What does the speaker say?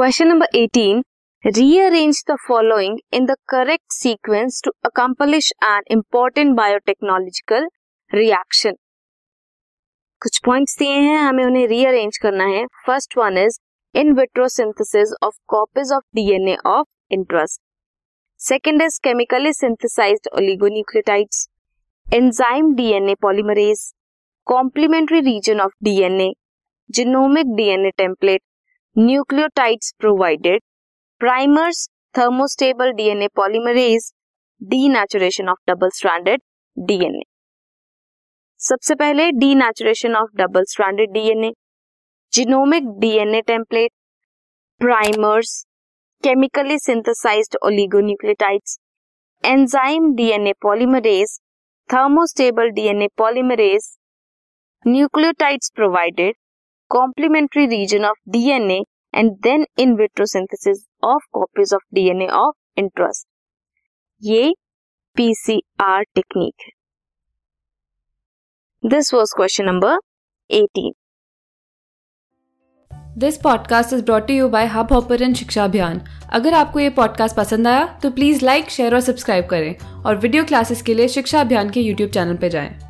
Question number 18. Rearrange the following in the correct sequence to accomplish an important biotechnological reaction. कुछ points दिए हैं, हमें उन्हें rearrange करना है first one is in vitro synthesis of copies of DNA of interest second is chemically synthesized oligonucleotides enzyme DNA polymerase complementary region of DNA genomic DNA template nucleotides provided, primers thermostable DNA polymerase denaturation of double stranded DNA सबसे पहले denaturation of double stranded DNA genomic DNA template primers chemically synthesized oligonucleotides enzyme DNA polymerase thermostable DNA polymerase nucleotides provided complementary region of DNA and then in synthesis of copies of DNA of interest ये PCR technique है this was question number 18 this podcast is brought you by Hubhopper शिक्षा अभियान अगर आपको ये podcast पसंद आया तो प्लीज़ लाइक शेयर और सब्सक्राइब करें और वीडियो क्लासेस के लिए शिक्षा अभियान के यूट्यूब चैनल पर जाएँ।